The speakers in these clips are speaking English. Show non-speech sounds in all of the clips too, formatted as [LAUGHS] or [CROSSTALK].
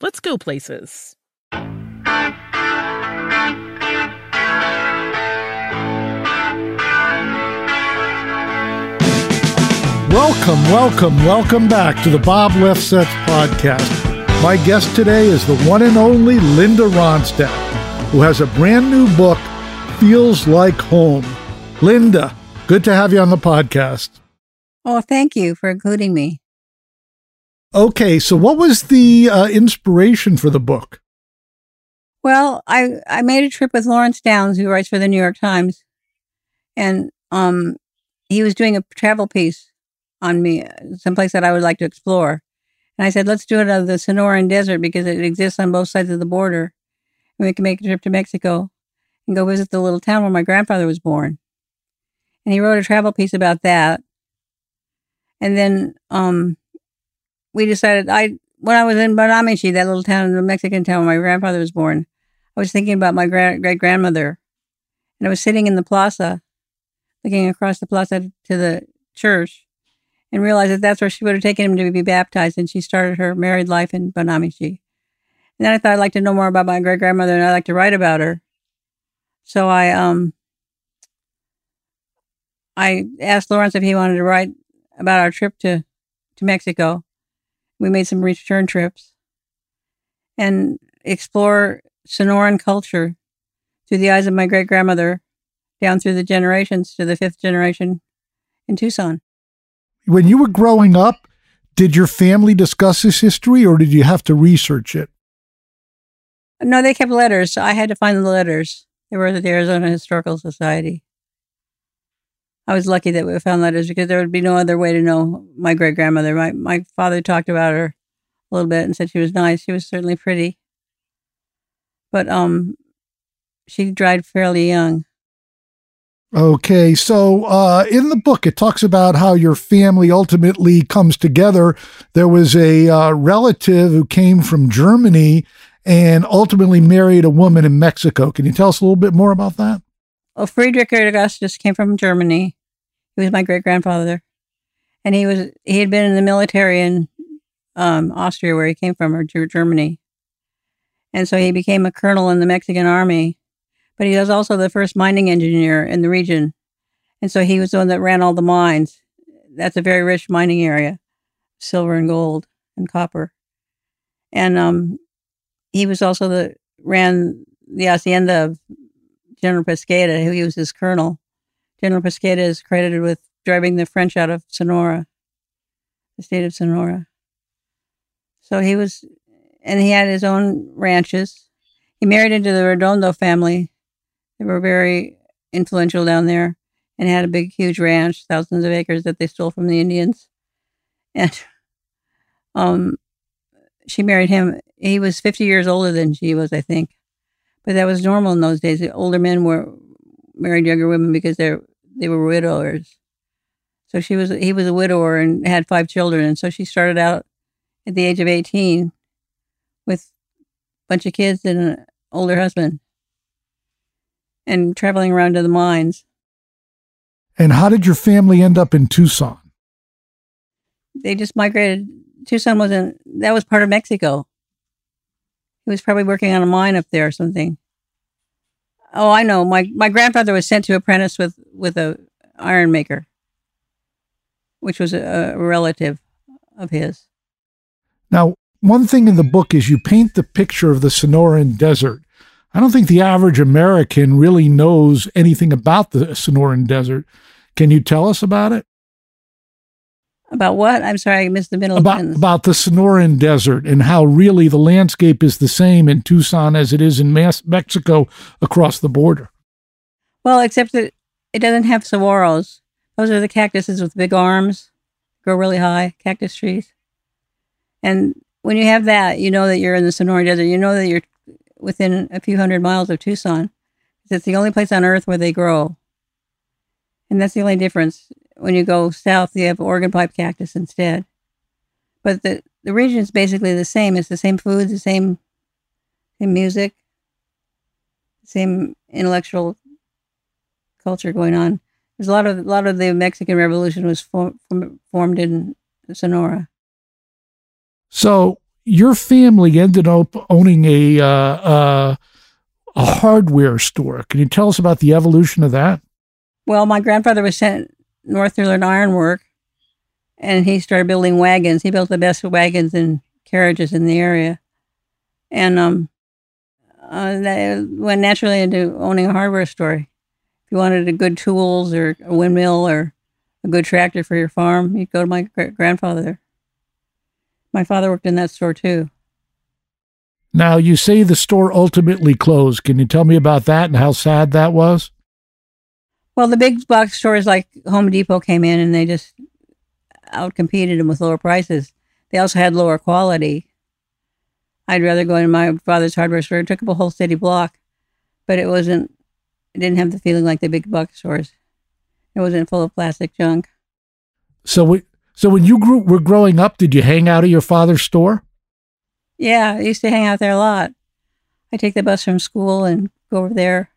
let's go places. Welcome, welcome, welcome back to the Bob Lefsetz podcast. My guest today is the one and only Linda Ronstadt, who has a brand new book, Feels Like Home. Linda, good to have you on the podcast. Oh, thank you for including me. Okay, so what was the uh, inspiration for the book? Well, I I made a trip with Lawrence Downes, who writes for the New York Times, and um, he was doing a travel piece on me, someplace that I would like to explore. And I said, let's do it out of the Sonoran Desert because it exists on both sides of the border. And we can make a trip to Mexico and go visit the little town where my grandfather was born. And he wrote a travel piece about that. And then um, we decided, I when I was in Banámichi, that little town, the Mexican town where my grandfather was born, I was thinking about my gra- great grandmother. And I was sitting in the plaza, looking across the plaza to the church and realized that that's where she would have taken him to be baptized. And she started her married life in Banámichi. And then I thought I'd like to know more about my great grandmother and I'd like to write about her. So I um I asked Lawrence if he wanted to write about our trip to to Mexico. We made some return trips and explore Sonoran culture through the eyes of my great grandmother down through the generations to the fifth generation in Tucson. When you were growing up, did your family discuss this history or did you have to research it? No, they kept letters. So I had to find the letters. They were at the Arizona Historical Society. I was lucky that we found letters because there would be no other way to know my great grandmother. My my father talked about her a little bit and said she was nice. She was certainly pretty, but um, she died fairly young. Okay, so uh, in the book, it talks about how your family ultimately comes together. There was a uh, relative who came from Germany and ultimately married a woman in Mexico. Can you tell us a little bit more about that? Well, Friedrich Augustus just came from Germany. He was my great grandfather, and he was he had been in the military in um, Austria, where he came from, or Germany, and so he became a colonel in the Mexican army. But he was also the first mining engineer in the region, and so he was the one that ran all the mines. That's a very rich mining area, silver and gold and copper, and um, he was also the ran the hacienda of General Pesqueira, who he was his colonel. General Pesqueira is credited with driving the French out of Sonora, the state of Sonora. So he was, and he had his own ranches. He married into the Redondo family. They were very influential down there and had a big, huge ranch, thousands of acres that they stole from the Indians. And um, she married him. He was 50 years older than she was, I think. But that was normal in those days. The older men were married younger women because they they were widowers. So she was he was a widower and had five children, and so she started out at the age of eighteen with a bunch of kids and an older husband, and traveling around to the mines. And how did your family end up in Tucson? They just migrated. Tucson wasn't that was part of Mexico. He was probably working on a mine up there or something. Oh, I know. My my grandfather was sent to apprentice with with a iron maker, which was a, a relative of his. Now, one thing in the book is you paint the picture of the Sonoran Desert. I don't think the average American really knows anything about the Sonoran Desert. Can you tell us about it? About what? I'm sorry, I missed the middle. About about the Sonoran Desert and how really the landscape is the same in Tucson as it is in Mas- Mexico across the border. Well, except that it doesn't have saguaros. Those are the cactuses with big arms, grow really high, cactus trees. And when you have that, you know that you're in the Sonoran Desert. You know that you're within a few hundred miles of Tucson. It's the only place on earth where they grow. And that's the only difference. When you go south, you have organ pipe cactus instead. But the, the region is basically the same. It's the same food, the same, same music, same intellectual culture going on. There's a lot of a lot of the Mexican Revolution was form, formed in Sonora. So your family ended up owning a uh, uh, a hardware store. Can you tell us about the evolution of that? Well, my grandfather was sent north to learn ironwork, and he started building wagons. He built the best wagons and carriages in the area, and um, uh, that went naturally into owning a hardware store. If you wanted a good tools or a windmill or a good tractor for your farm, you'd go to my grandfather. My father worked in that store too. Now, you say the store ultimately closed. Can you tell me about that and how sad that was? Well, the big box stores like Home Depot came in and they just outcompeted them with lower prices. They also had lower quality. I'd rather go in my father's hardware store. It took up a whole city block, but it wasn't, it didn't have the feeling like the big box stores. It wasn't full of plastic junk. So, we, so when you grew, were growing up, did you hang out at your father's store? Yeah, I used to hang out there a lot. I take the bus from school and go over there.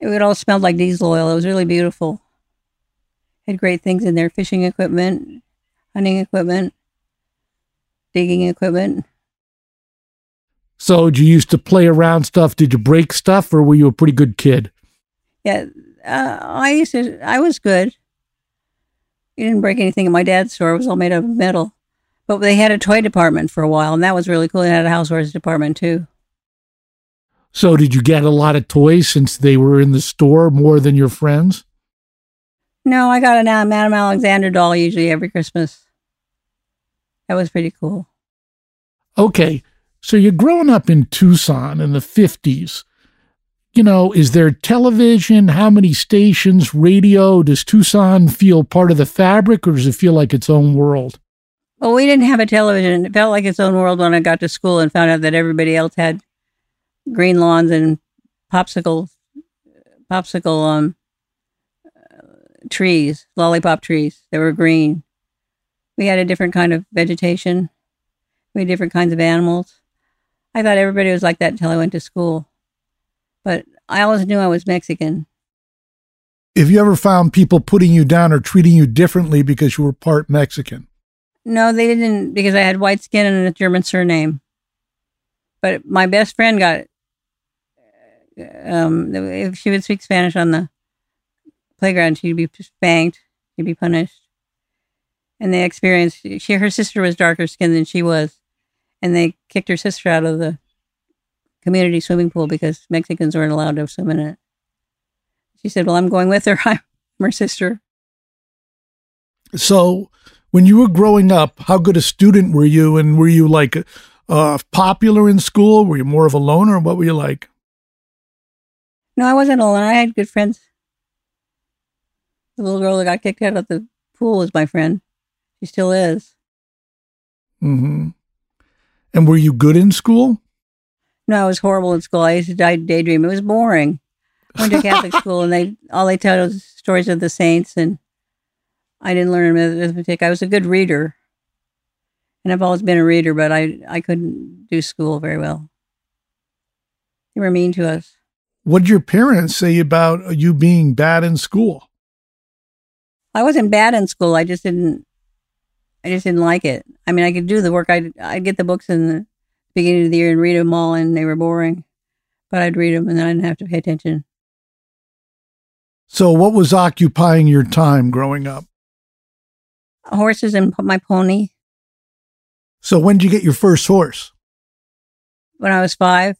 It would all smell like diesel oil. It was really beautiful. Had great things in there: fishing equipment, hunting equipment, digging equipment. So, did you used to play around stuff? Did you break stuff, or were you a pretty good kid? Yeah, uh, I used to. I was good. You didn't break anything at my dad's store. It was all made of metal. But they had a toy department for a while, and that was really cool. They had a housewares department too. So, did you get a lot of toys since they were in the store more than your friends? No, I got an uh, Madame Alexander doll usually every Christmas. That was pretty cool. Okay, so you're growing up in Tucson in the 50s. You know, is there television? How many stations? Radio? Does Tucson feel part of the fabric or does it feel like its own world? Well, we didn't have a television. It felt like its own world when I got to school and found out that everybody else had green lawns and popsicle, popsicle um, trees, lollipop trees that were green. We had a different kind of vegetation. We had different kinds of animals. I thought everybody was like that until I went to school. But I always knew I was Mexican. Have you ever found people putting you down or treating you differently because you were part Mexican? No, they didn't because I had white skin and a German surname. But my best friend got, um, if she would speak Spanish on the playground, she'd be spanked, she'd be punished. And they experienced, she, her sister was darker skinned than she was. And they kicked her sister out of the community swimming pool because Mexicans weren't allowed to swim in it. She said, Well, I'm going with her. [LAUGHS] I'm her sister. So, when you were growing up, how good a student were you? And were you like uh, popular in school? Were you more of a loner? What were you like? No, I wasn't alone. I had good friends. The little girl that got kicked out of the pool was my friend. She still is. Mm-hmm. And were you good in school? No, I was horrible in school. I used to daydream. It was boring. I went to Catholic [LAUGHS] school, and they all they tell us stories of the saints and I didn't learn arithmetic. I was a good reader, and I've always been a reader, but I I couldn't do school very well. They were mean to us. What did your parents say about uh, you being bad in school? I wasn't bad in school. I just didn't. I just didn't like it. I mean, I could do the work. I'd I'd get the books in the beginning of the year and read them all, and they were boring. But I'd read them, and then I didn't have to pay attention. So, what was occupying your time growing up? Horses and my pony. So, when did you get your first horse? When I was five.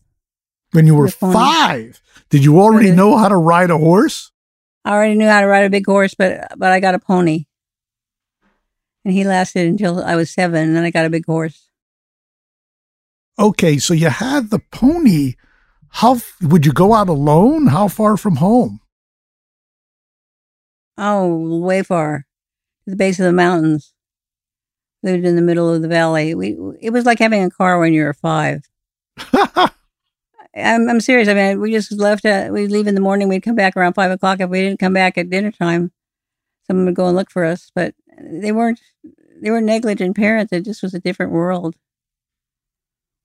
When you were five, did you already know how to ride a horse? I already knew how to ride a big horse, but but I got a pony, and he lasted until I was seven. And then I got a big horse. Okay, so you had the pony. How would you go out alone? How far from home? Oh, way far, to the base of the mountains. Lived in the middle of the valley. We it was like having a car when you were five. [LAUGHS] I'm I'm serious. I mean, we just left. At, we'd leave in the morning. We'd come back around five o'clock. If we didn't come back at dinner time, someone would go and look for us. But they weren't. They were negligent parents. It just was a different world.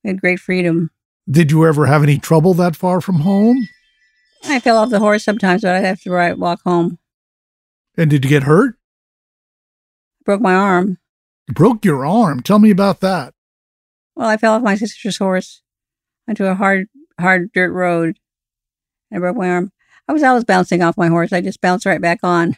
We had great freedom. Did you ever have any trouble that far from home? I fell off the horse sometimes, but I'd have to ride, walk home. And did you get hurt? Broke my arm. You broke your arm. Tell me about that. Well, I fell off my sister's horse onto a hard, hard dirt road. I broke my arm. I was always bouncing off my horse. I just bounced right back on.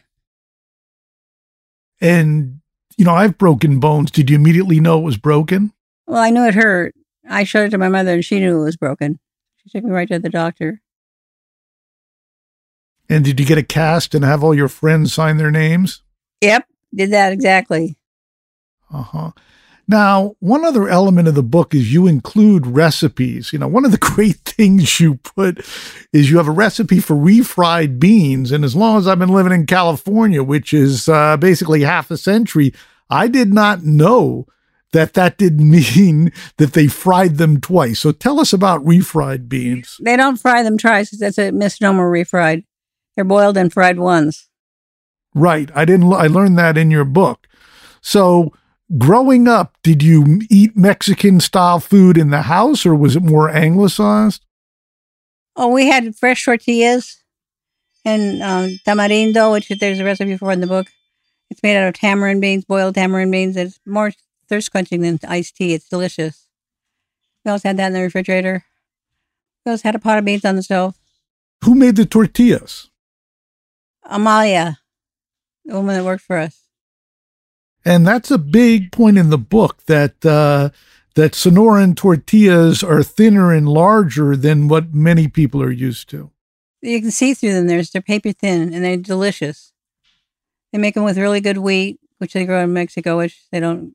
And, you know, I've broken bones. Did you immediately know it was broken? Well, I knew it hurt. I showed it to my mother, and she knew it was broken. She took me right to the doctor. And did you get a cast and have all your friends sign their names? Yep, did that exactly. Uh huh. Now, one other element of the book is you include recipes. You know, one of the [LAUGHS] great things you put is you have a recipe for refried beans. And as long as I've been living in California, which is uh, basically half a century, I did not know that that didn't [LAUGHS] mean that they fried them twice. So tell us about refried beans. They don't fry them twice. That's a misnomer. Refried. They're boiled and fried once. Right. I didn't, I learned that in your book. So, growing up, did you eat Mexican style food in the house or was it more anglicized? Oh, we had fresh tortillas and um, tamarindo, which there's a recipe for in the book. It's made out of tamarind beans, boiled tamarind beans. It's more thirst quenching than iced tea. It's delicious. We always had that in the refrigerator. We always had a pot of beans on the stove. Who made the tortillas? Amalia, the woman that worked for us. And that's a big point in the book that uh, that Sonoran tortillas are thinner and larger than what many people are used to. You can see through them. There's they're paper thin and they're delicious. They make them with really good wheat, which they grow in Mexico, which they don't.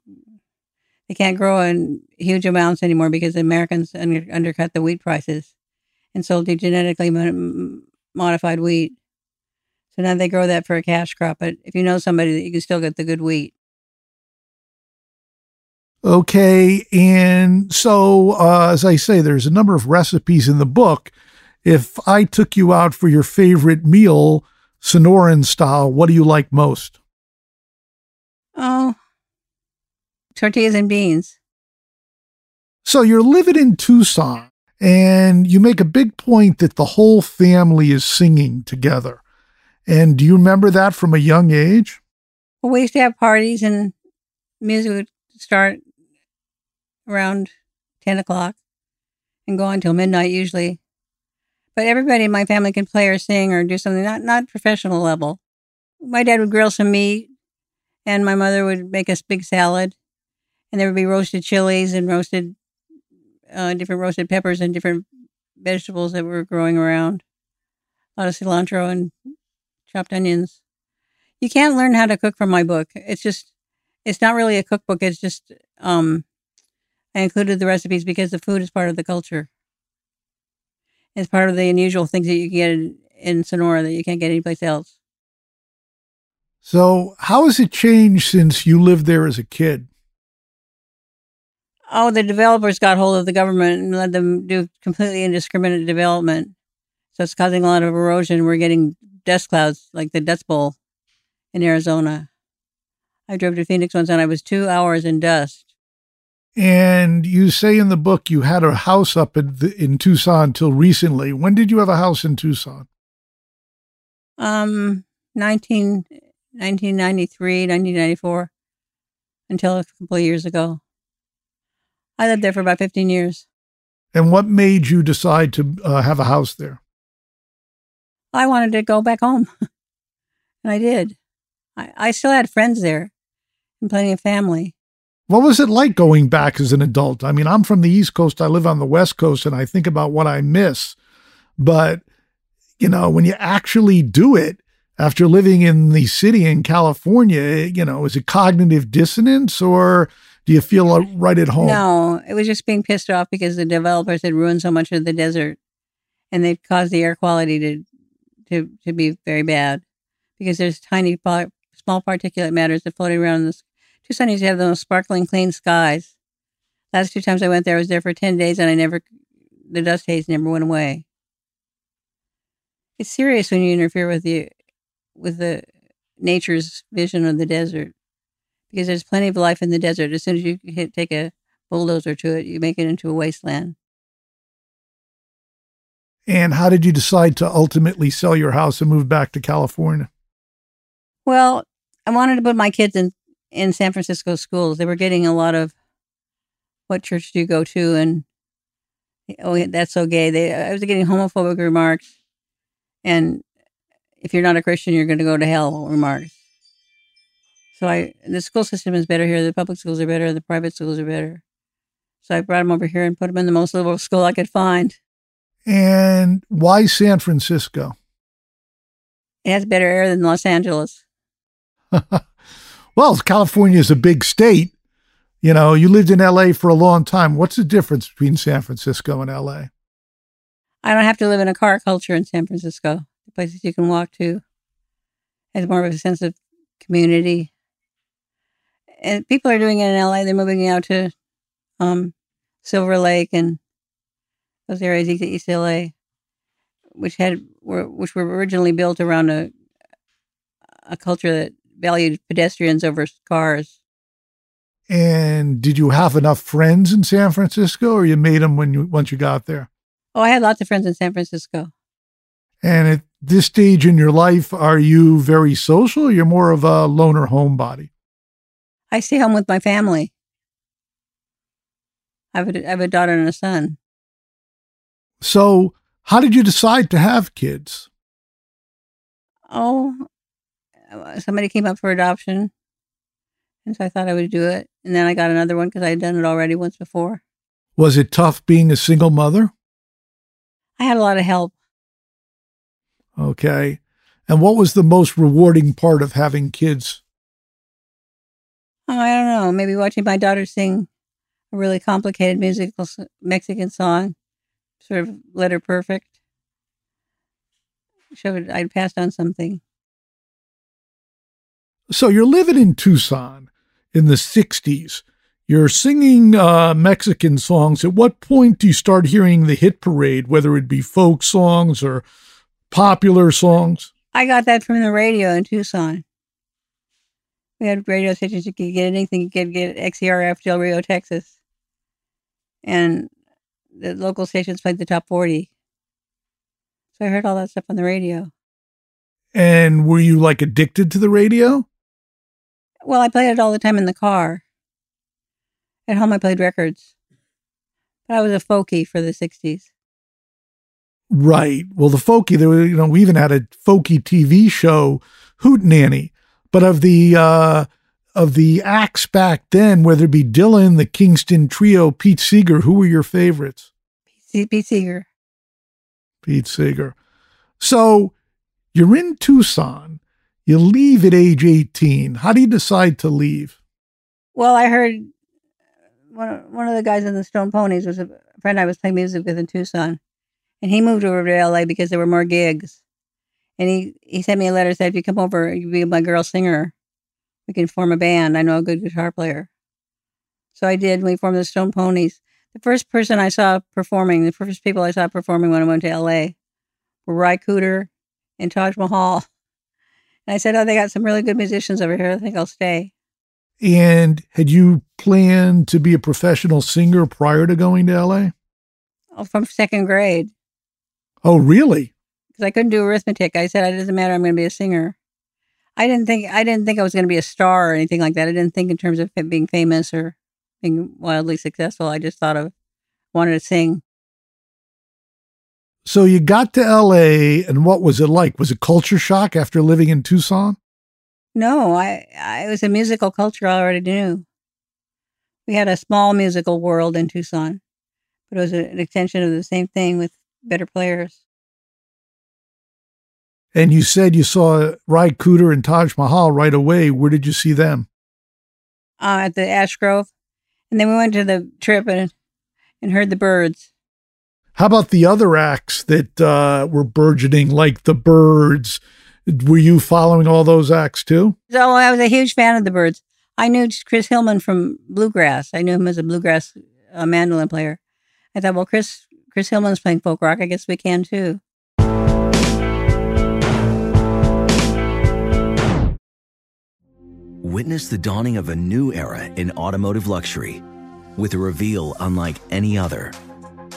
They can't grow in huge amounts anymore because the Americans under, undercut the wheat prices and sold the genetically mo- modified wheat. So now they grow that for a cash crop. But if you know somebody, you can still get the good wheat. Okay, and so uh, as I say, there's a number of recipes in the book. If I took you out for your favorite meal, Sonoran style, what do you like most? Oh, tortillas and beans. So you're living in Tucson, and you make a big point that the whole family is singing together. And do you remember that from a young age? Well, we used to have parties and music would start around 10 o'clock and go until midnight usually. But everybody in my family can play or sing or do something, not, not professional level. My dad would grill some meat and my mother would make us big salad and there would be roasted chilies and roasted, uh, different roasted peppers and different vegetables that were growing around. A lot of cilantro and chopped onions. You can't learn how to cook from my book. It's just, it's not really a cookbook. It's just, um, I included the recipes because the food is part of the culture. It's part of the unusual things that you can get in, in Sonora that you can't get anyplace else. So, how has it changed since you lived there as a kid? Oh, the developers got hold of the government and let them do completely indiscriminate development. So it's causing a lot of erosion. We're getting dust clouds like the Dust Bowl in Arizona. I drove to Phoenix once and I was two hours in dust. And you say in the book you had a house up in, the, in Tucson until recently. When did you have a house in Tucson? Um, 19, 1993, 1994, until a couple of years ago. I lived there for about 15 years. And what made you decide to uh, have a house there? I wanted to go back home. [LAUGHS] and I did. I, I still had friends there and plenty of family. What was it like going back as an adult? I mean, I'm from the East Coast, I live on the West Coast, and I think about what I miss. But, you know, when you actually do it after living in the city in California, you know, is it cognitive dissonance or do you feel right at home? No, it was just being pissed off because the developers had ruined so much of the desert and they'd caused the air quality to, to, to be very bad because there's tiny, small particulate matters that floating around in the Tucson to have those sparkling clean skies. Last two times I went there, I was there for 10 days and I never, the dust haze never went away. It's serious when you interfere with the, with the nature's vision of the desert because there's plenty of life in the desert. As soon as you hit, take a bulldozer to it, you make it into a wasteland. And how did you decide to ultimately sell your house and move back to California? Well, I wanted to put my kids in in San Francisco schools. They were getting a lot of what church do you go to and oh that's so gay. They I was getting homophobic remarks and if you're not a Christian you're going to go to hell remarks. So I the school system is better here. The public schools are better. The private schools are better. So I brought them over here and put them in the most liberal school I could find. And why San Francisco? It has better air than Los Angeles. [LAUGHS] well, California is a big state. You know, you lived in LA for a long time. What's the difference between San Francisco and LA? I don't have to live in a car culture in San Francisco. The places you can walk to has more of a sense of community. And people are doing it in LA. They're moving out to um, Silver Lake and those areas east LA, which had were which were originally built around a a culture that valued pedestrians over cars. And did you have enough friends in San Francisco, or you made them when you once you got there? Oh, I had lots of friends in San Francisco. And at this stage in your life, are you very social? Or you're more of a loner homebody. I stay home with my family. I have, a, I have a daughter and a son. So, how did you decide to have kids? Oh, Uh, somebody came up for adoption. And so I thought I would do it. And then I got another one because I had done it already once before. Was it tough being a single mother? I had a lot of help. Okay. And what was the most rewarding part of having kids? Oh, I don't know. Maybe watching my daughter sing a really complicated musical Mexican song, sort of letter perfect. Showed I'd passed on something. So you're living in Tucson in the 60s. You're singing uh, Mexican songs. At what point do you start hearing the hit parade, whether it be folk songs or popular songs? I got that from the radio in Tucson. We had radio stations you could get anything. You could get XERF Del Rio, Texas. And the local stations played the top 40. So I heard all that stuff on the radio. And were you like addicted to the radio? Well, I played it all the time in the car. At home, I played records. But I was a folkie for the 60s. Right. Well, the folkie, there were, you know, we even had a folkie TV show, Hootenanny. But of the uh, of the acts back then, whether it be Dylan, the Kingston Trio, Pete Seeger, who were your favorites? Pete Seeger. Pete Seeger. So you're in Tucson. You leave at age 18. How do you decide to leave? Well, I heard one of, one of the guys in the Stone Poneys was a friend I was playing music with in Tucson, and he moved over to LA because there were more gigs. And he, he sent me a letter said, if you come over, you be my girl singer. We can form a band. I know a good guitar player. So I did. We formed the Stone Poneys. The first person I saw performing, the first people I saw performing when I went to LA were Ry Cooder and Taj Mahal. And I said, Oh, they got some really good musicians over here. I think I'll stay. And had you planned to be a professional singer prior to going to LA? Oh, from second grade. Oh, really? Because I couldn't do arithmetic. I said, it doesn't matter. I'm going to be a singer. I didn't think I didn't think I was going to be a star or anything like that. I didn't think in terms of being famous or being wildly successful. I just thought of wanted to sing. So you got to LA and what was it like? Was it culture shock after living in Tucson? No, I, I it was a musical culture I already knew. We had a small musical world in Tucson, but it was an extension of the same thing with better players. And you said you saw Ry Cooder and Taj Mahal right away. Where did you see them? Uh, at the Ash Grove. And then we went to the trip and, and heard the Byrds. How about the other acts that uh, were burgeoning, like the Byrds? Were you following all those acts too? So I was a huge fan of the Byrds. I knew Chris Hillman from bluegrass. I knew him as a bluegrass uh, mandolin player. I thought, well, Chris Chris Hillman's playing folk rock. I guess we can too. Witness the dawning of a new era in automotive luxury with a reveal unlike any other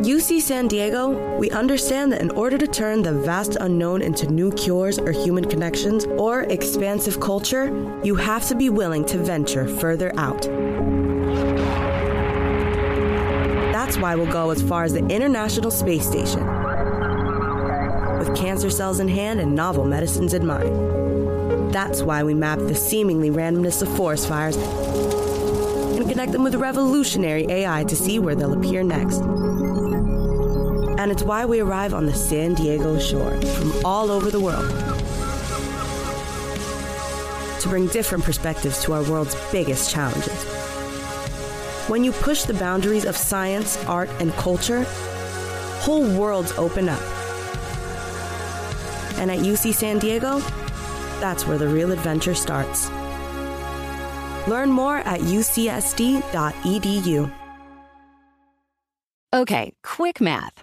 At UC San Diego, we understand that in order to turn the vast unknown into new cures or human connections or expansive culture, you have to be willing to venture further out. That's why we'll go as far as the International Space Station. With cancer cells in hand and novel medicines in mind. That's why we map the seemingly randomness of forest fires and connect them with revolutionary AI to see where they'll appear next. And it's why we arrive on the San Diego shore from all over the world to bring different perspectives to our world's biggest challenges. When you push the boundaries of science, art, and culture, whole worlds open up. And at UC San Diego, that's where the real adventure starts. Learn more at ucsd.edu. Okay, quick math.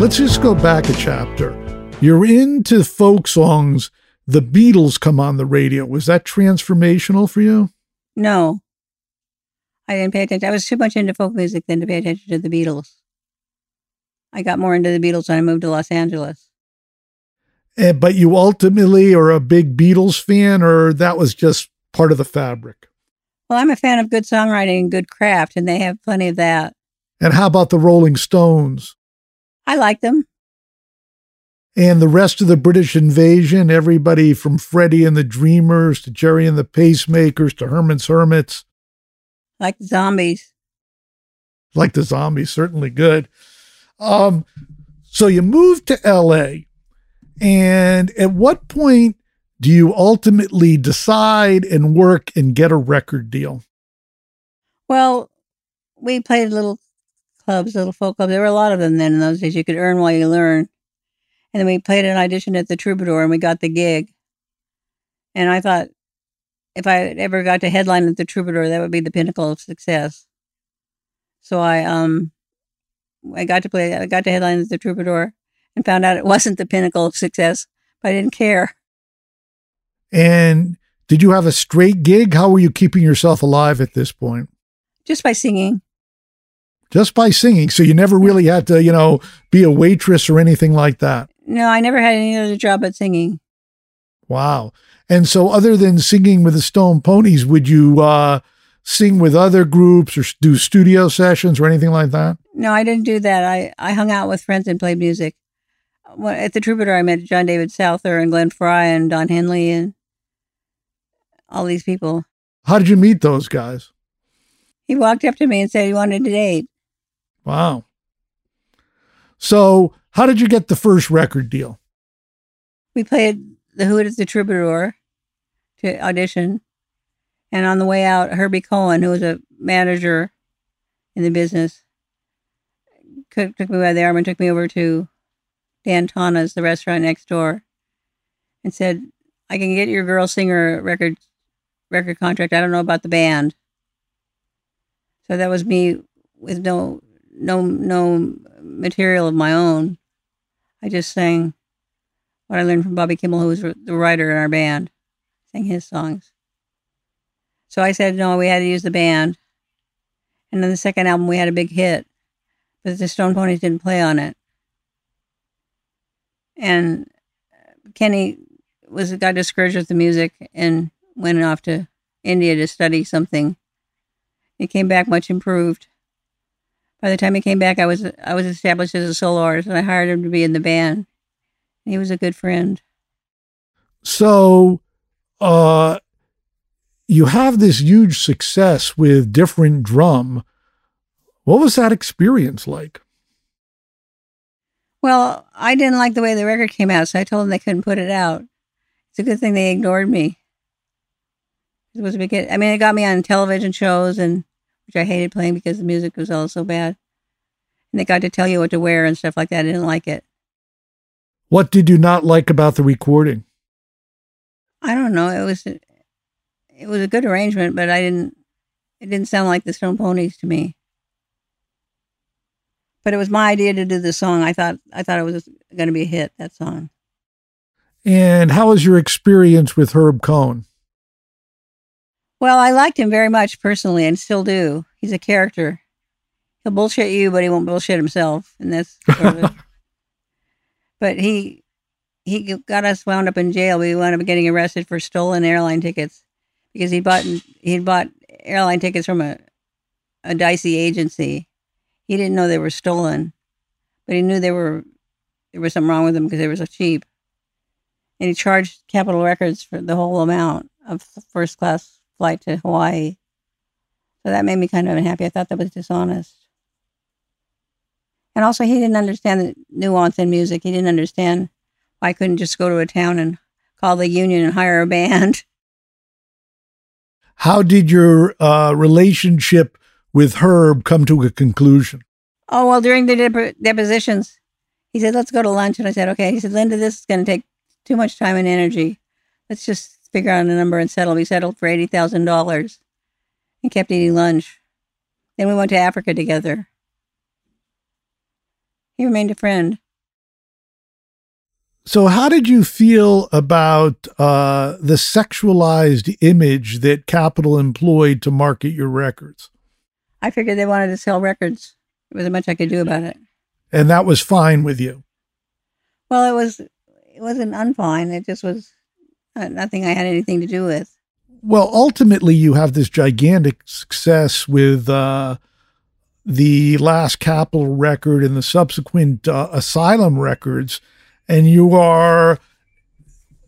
Let's just go back a chapter. You're into folk songs. The Beatles come on the radio. Was that transformational for you? No. I didn't pay attention. I was too much into folk music than to pay attention to the Beatles. I got more into the Beatles when I moved to Los Angeles. Eh, but you ultimately are a big Beatles fan, or that was just part of the fabric? Well, I'm a fan of good songwriting and good craft, and they have plenty of that. And how about the Rolling Stones? I like them. And the rest of the British invasion, everybody from Freddie and the Dreamers to Gerry and the Pacemakers to Herman's Hermits. Like the zombies. like the zombies, certainly good. Um, so you moved to LA, and at what point do you ultimately decide and work and get a record deal? Well, we played a little clubs, little folk clubs. There were a lot of them then in those days. You could earn while you learn. And then we played an audition at the Troubadour and we got the gig. And I thought if I ever got to headline at the Troubadour, that would be the pinnacle of success. So I um I got to play I got to headline at the Troubadour and found out it [LAUGHS] wasn't the pinnacle of success, but I didn't care. And did you have a straight gig? How were you keeping yourself alive at this point? Just by singing. Just by singing. So you never really had to, you know, be a waitress or anything like that. No, I never had any other job but singing. Wow. And so other than singing with the Stone Poneys, would you uh sing with other groups or do studio sessions or anything like that? No, I didn't do that. I, I hung out with friends and played music. At the Troubadour, I met John David Souther and Glenn Frey and Don Henley and all these people. How did you meet those guys? He walked up to me and said he wanted to date. Wow. So, how did you get the first record deal? We played the Hoot at the Troubadour to audition. And on the way out, Herbie Cohen, who was a manager in the business, took me by the arm and took me over to Dan Tana's, the restaurant next door, and said, "I can get your girl singer record record contract. I don't know about the band." So that was me with no no no material of my own. I just sang what I learned from Bobby Kimmel, who was the writer in our band, sang his songs. So I said, no, we had to use the band. And then the second album, we had a big hit, but the Stone Poneys didn't play on it. And uh, Kenny was got discouraged with the music and went off to India to study something. He came back much improved. By the time he came back, I was I was established as a solo artist, and I hired him to be in the band. He was a good friend. So, uh, you have this huge success with different drum. What was that experience like? Well, I didn't like the way the record came out, so I told them they couldn't put it out. It's a good thing they ignored me. It was a big. I mean, it got me on television shows, and which I hated playing because the music was all so bad. And they got to tell you what to wear and stuff like that. I didn't like it. What did you not like about the recording? I don't know. It was it was a good arrangement, but I didn't. It didn't sound like the Stone Poneys to me. But it was my idea to do the song. I thought I thought it was going to be a hit. That song. And how was your experience with Herb Cohen? Well, I liked him very much personally, and still do. He's a character. He'll bullshit you, but he won't bullshit himself, and that's. [LAUGHS] Sort of but he he got us wound up in jail. We wound up getting arrested for stolen airline tickets because he bought he bought airline tickets from a a dicey agency. He didn't know they were stolen, but he knew they were there was something wrong with them because they were so cheap. And he charged Capitol Records for the whole amount of first class flight to Hawaii. So that made me kind of unhappy. I thought that was dishonest. And also, he didn't understand the nuance in music. He didn't understand why I couldn't just go to a town and call the union and hire a band. [LAUGHS] How did your uh, relationship with Herb come to a conclusion? Oh, well, during the dep- depositions, he said, let's go to lunch. And I said, okay. He said, Linda, this is going to take too much time and energy. Let's just figure out a number and settle. We settled for $80,000 and kept eating lunch. Then we went to Africa together. He remained a friend. So, how did you feel about uh, the sexualized image that Capitol employed to market your records? I figured they wanted to sell records. There wasn't much I could do about it. And that was fine with you. Well, it was. It wasn't unfine. It just was nothing I had anything to do with. Well, ultimately, you have this gigantic success with uh, the last Capitol record and the subsequent uh, Asylum records and you are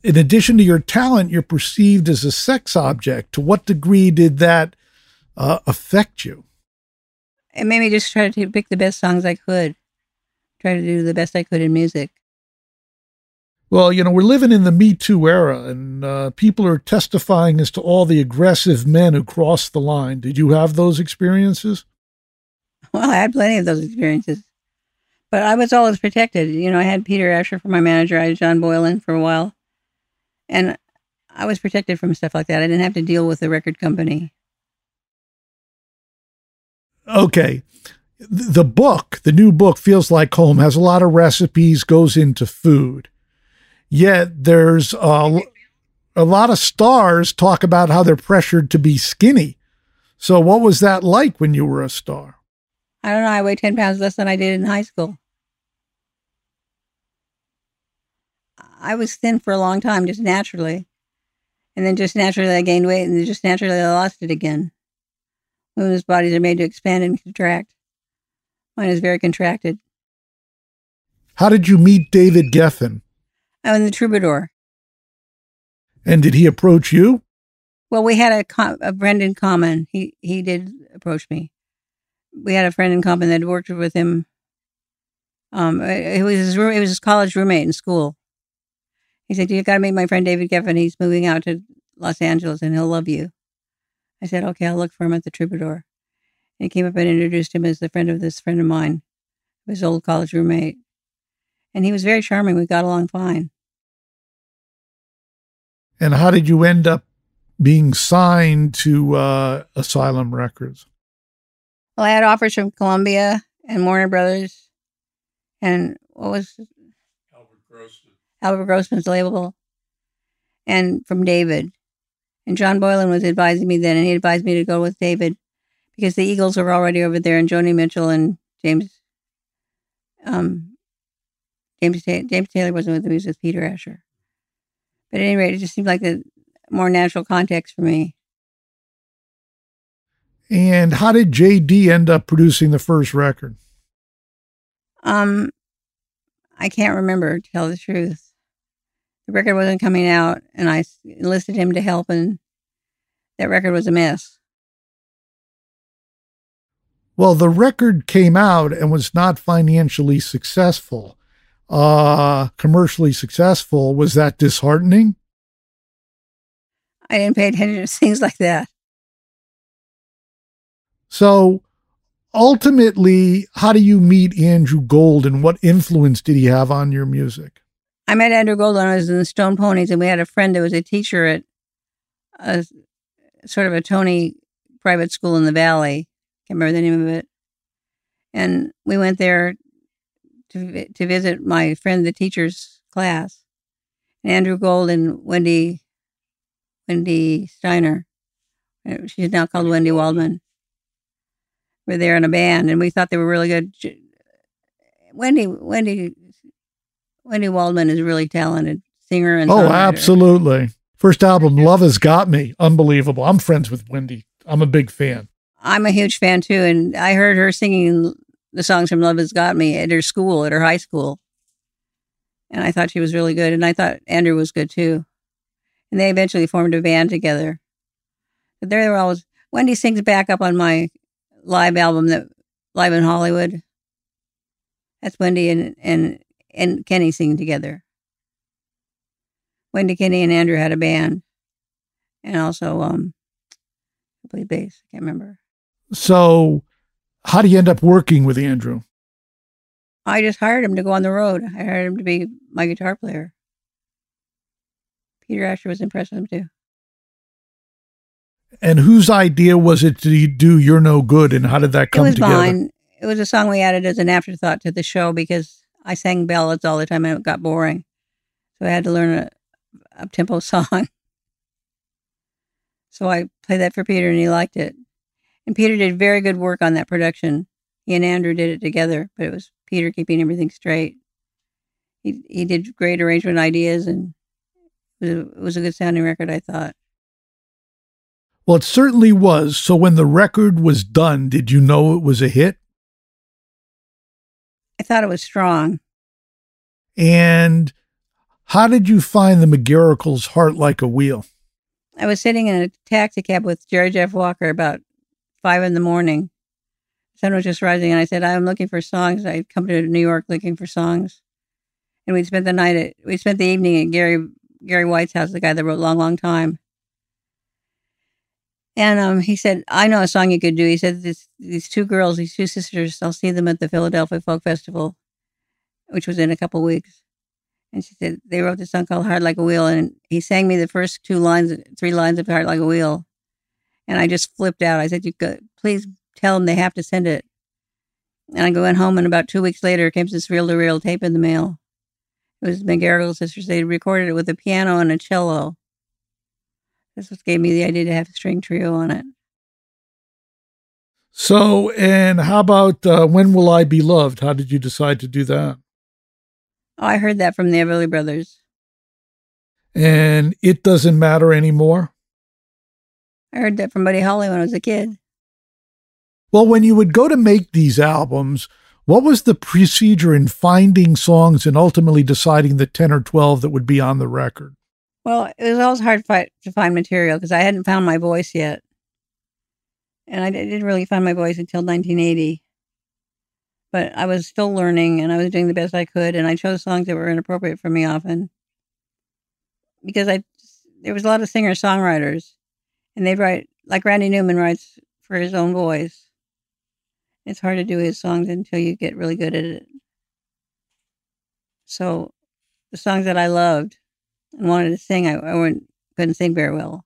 in addition to your talent you're perceived as a sex object to what degree did that uh, affect you it made me just try to pick the best songs I could, try to do the best I could in music. Well, you know, we're living in the Me Too era, and uh, people are testifying as to all the aggressive men who crossed the line. Did you have those experiences? Well, I had plenty of those experiences, but I was always protected. You know, I had Peter Asher for my manager, I had John Boylan for a while, and I was protected from stuff like that. I didn't have to deal with the record company. Okay. The book, the new book, Feels Like Home, has a lot of recipes, goes into food. Yet there's a, a lot of stars talk about how they're pressured to be skinny. So, what was that like when you were a star? I don't know. I weigh 10 pounds less than I did in high school. I was thin for a long time, just naturally. And then just naturally I gained weight and then just naturally I lost it again. Women's bodies are made to expand and contract. Mine is very contracted. How did you meet David Geffen? I'm in the Troubadour. And did he approach you? Well, we had a, a friend in common. He he did approach me. We had a friend in common that worked with him. Um, it was his room. It was his college roommate in school. He said, "You got to meet my friend David Geffen. He's moving out to Los Angeles, and he'll love you." I said, "Okay, I'll look for him at the Troubadour." And he came up and introduced him as the friend of this friend of mine, his old college roommate, and he was very charming. We got along fine. And how did you end up being signed to uh, Asylum Records? Well, I had offers from Columbia and Warner Brothers, and what was Albert Grossman. Albert Grossman's label, and from David. And John Boylan was advising me then, and he advised me to go with David because the Eagles were already over there, and Joni Mitchell and James, um, James James Taylor wasn't with him; he was with Peter Asher. But at any rate, it just seemed like a more natural context for me. And how did JD end up producing the first record? Um, I can't remember to tell the truth. The record wasn't coming out, and I enlisted him to help, and that record was a mess. Well, the record came out and was not financially successful uh, commercially successful. Was that disheartening? I didn't pay attention to [LAUGHS] things like that. So ultimately, how do you meet Andrew Gold and what influence did he have on your music? I met Andrew Gold when I was in the Stone Poneys, and we had a friend that was a teacher at a sort of a Tony private school in the Valley. Can't remember the name of it. And we went there to to visit my friend, the teacher's class, Andrew Gold and Wendy Wendy Steiner. Uh, she's now called Wendy Waldman. We're there in a band, and we thought they were really good. Wendy Wendy Wendy Waldman is a really talented singer and oh, absolutely. First album, Love Has Got Me, unbelievable. I'm friends with Wendy. I'm a big fan. I'm a huge fan too, and I heard her singing the songs from Love Has Got Me at her school, at her high school. And I thought she was really good. And I thought Andrew was good too. And they eventually formed a band together. But there they were always, Wendy sings back up on my live album that Live in Hollywood. That's Wendy and, and, and Kenny singing together. Wendy, Kenny, and Andrew had a band. And also, um, I played bass. I can't remember. So how do you end up working with Andrew? I just hired him to go on the road. I hired him to be my guitar player. Peter Asher was impressed with him too. And whose idea was it to do You're No Good and how did that come it was together? Mine. It was a song we added as an afterthought to the show because I sang ballads all the time and it got boring. So I had to learn a up tempo [LAUGHS] song. So I played that for Peter and he liked it. And Peter did very good work on that production. He and Andrew did it together, but it was Peter keeping everything straight. He he did great arrangement ideas, and it was, a, it was a good sounding record. I thought. Well, it certainly was. So when the record was done, did you know it was a hit? I thought it was strong. And how did you find the McGarrigles' Heart Like a Wheel? I was sitting in a taxi cab with Jerry Jeff Walker about five in the morning. sun was just rising, and I said, I'm looking for songs. I'd come to New York looking for songs. And we spent the night at, we spent the evening at Gary, Gary White's house, the guy that wrote Long, Long Time. And um, he said, I know a song you could do. He said, this, these two girls, these two sisters, I'll see them at the Philadelphia Folk Festival, which was in a couple weeks. And she said, they wrote this song called "Heart Like a Wheel. And he sang me the first two lines, three lines of "Heart Like a Wheel. And I just flipped out. I said, you go, please tell them they have to send it. And I went home, and about two weeks later, came this reel to reel tape in the mail. It was McGarrigle sisters. They recorded it with a piano and a cello. This what gave me the idea to have a string trio on it. So, and how about uh, When Will I Be Loved? How did you decide to do that? Oh, I heard that from the Everly Brothers. And It Doesn't Matter Anymore? I heard that from Buddy Holly when I was a kid. Well, when you would go to make these albums, what was the procedure in finding songs and ultimately deciding the 10 or 12 that would be on the record? Well, it was always hard to find material because I hadn't found my voice yet. And I didn't really find my voice until 1980. But I was still learning and I was doing the best I could. And I chose songs that were inappropriate for me often because I there was a lot of singer songwriters and they'd write like Randy Newman writes for his own voice. It's hard to do his songs until you get really good at it. So the songs that I loved and wanted to sing, I, I wouldn't, couldn't sing very well.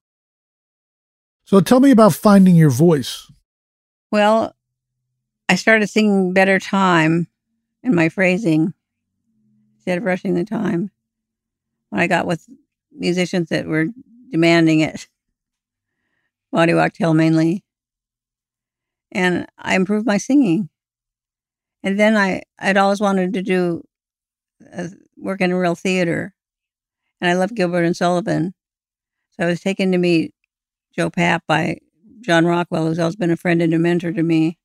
So tell me about finding your voice. Well, I started singing better time in my phrasing instead of rushing the time when I got with musicians that were demanding it. Body Walk Tail mainly and I improved my singing. And then I, I'd always wanted to do uh, work in a real theater, and I loved Gilbert and Sullivan. So I was taken to meet Joe Papp by John Rockwell, who's always been a friend and a mentor to me.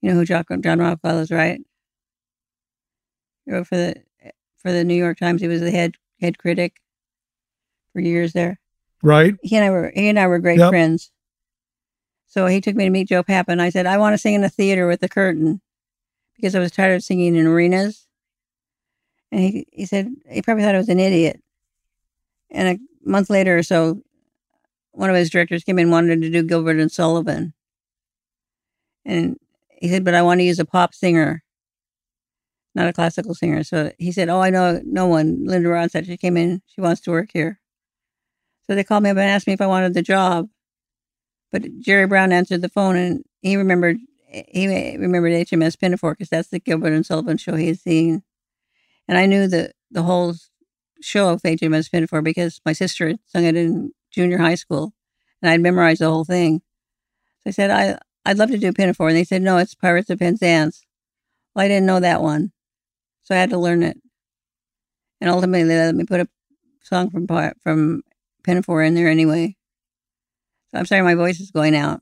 You know who John Rockwell is, right? He wrote for the for the New York Times. He was the head head critic for years there. Right. He and I were he and I were great yep. friends. So he took me to meet Joe Papp, and I said, I want to sing in a theater with a curtain because I was tired of singing in arenas. And he, he said, he probably thought I was an idiot. And a month later or so, one of his directors came in and wanted to do Gilbert and Sullivan. And he said, but I want to use a pop singer, not a classical singer. So he said, oh, I know no one. Linda Ronstadt, she came in. She wants to work here. So they called me up and asked me if I wanted the job. But Jerry Brown answered the phone and he remembered he remembered HMS Pinafore because that's the Gilbert and Sullivan show he had seen. And I knew the, the whole show of HMS Pinafore because my sister had sung it in junior high school and I'd memorized the whole thing. So I said, I, I'd love to do Pinafore. And they said, no, it's Pirates of Penzance. Well, I didn't know that one. So I had to learn it. And ultimately, they let me put a song from, from Pinafore in there anyway. I'm sorry, my voice is going out.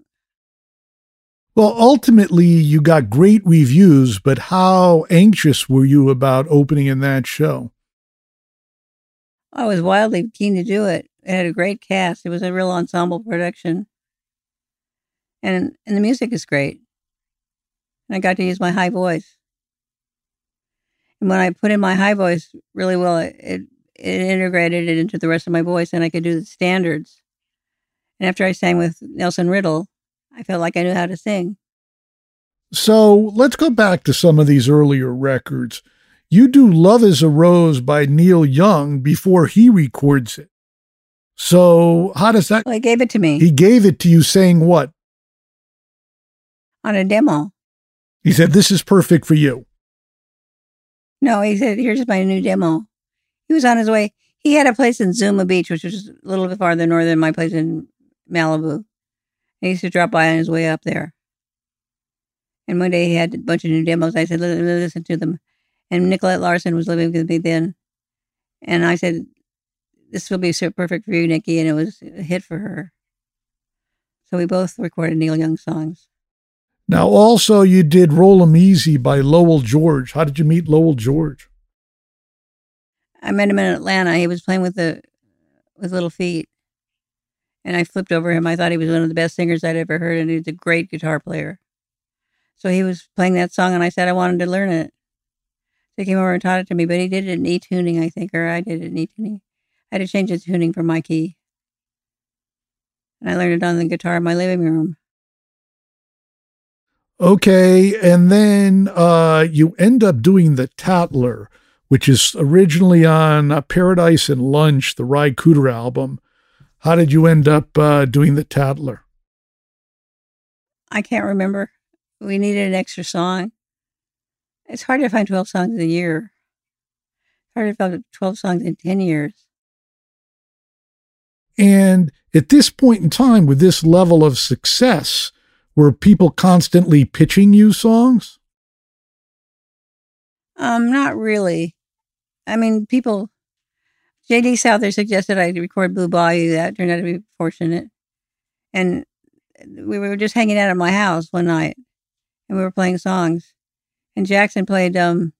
Well, ultimately, you got great reviews, but how anxious were you about opening in that show? I was wildly keen to do it. It had a great cast. It was a real ensemble production. And and the music is great. And I got to use my high voice. And when I put in my high voice really well, it, it, it integrated it into the rest of my voice and I could do the standards. And after I sang with Nelson Riddle, I felt like I knew how to sing. So let's go back to some of these earlier records. You do Love is a Rose by Neil Young before he records it. So how does that? Well, he gave it to me. He gave it to you saying what? On a demo. He said, This is perfect for you. No, he said, Here's my new demo. He was on his way. He had a place in Zuma Beach, which was a little bit farther north than my place in Malibu. He used to drop by on his way up there. And one day he had a bunch of new demos. I said, listen to them. And Nicolette Larson was living with me then. And I said, this will be so perfect for you, Nikki. And it was a hit for her. So we both recorded Neil Young songs. Now, also, you did Roll 'em Easy by Lowell George. How did you meet Lowell George? I met him in Atlanta. He was playing with the with Little Feat, and I flipped over him. I thought he was one of the best singers I'd ever heard, and he's a great guitar player. So he was playing that song, and I said I wanted to learn it. So he came over and taught it to me, but he did it in E tuning, I think, or I did it in E tuning. I had to change the tuning for my key. And I learned it on the guitar in my living room. Okay, and then uh, you end up doing the Tattler, which is originally on uh, Paradise and Lunch, the Ry Cooder album. How did you end up uh, doing the Tattler? I can't remember. We needed an extra song. It's hard to find 12 songs a year. It's hard to find 12 songs in 10 years. And at this point in time, with this level of success, were people constantly pitching you songs? Um, not really. I mean, people. J.D. Souther suggested I record Blue Bayou. That turned out to be fortunate. And we were just hanging out at my house one night, and we were playing songs. And Jackson played um,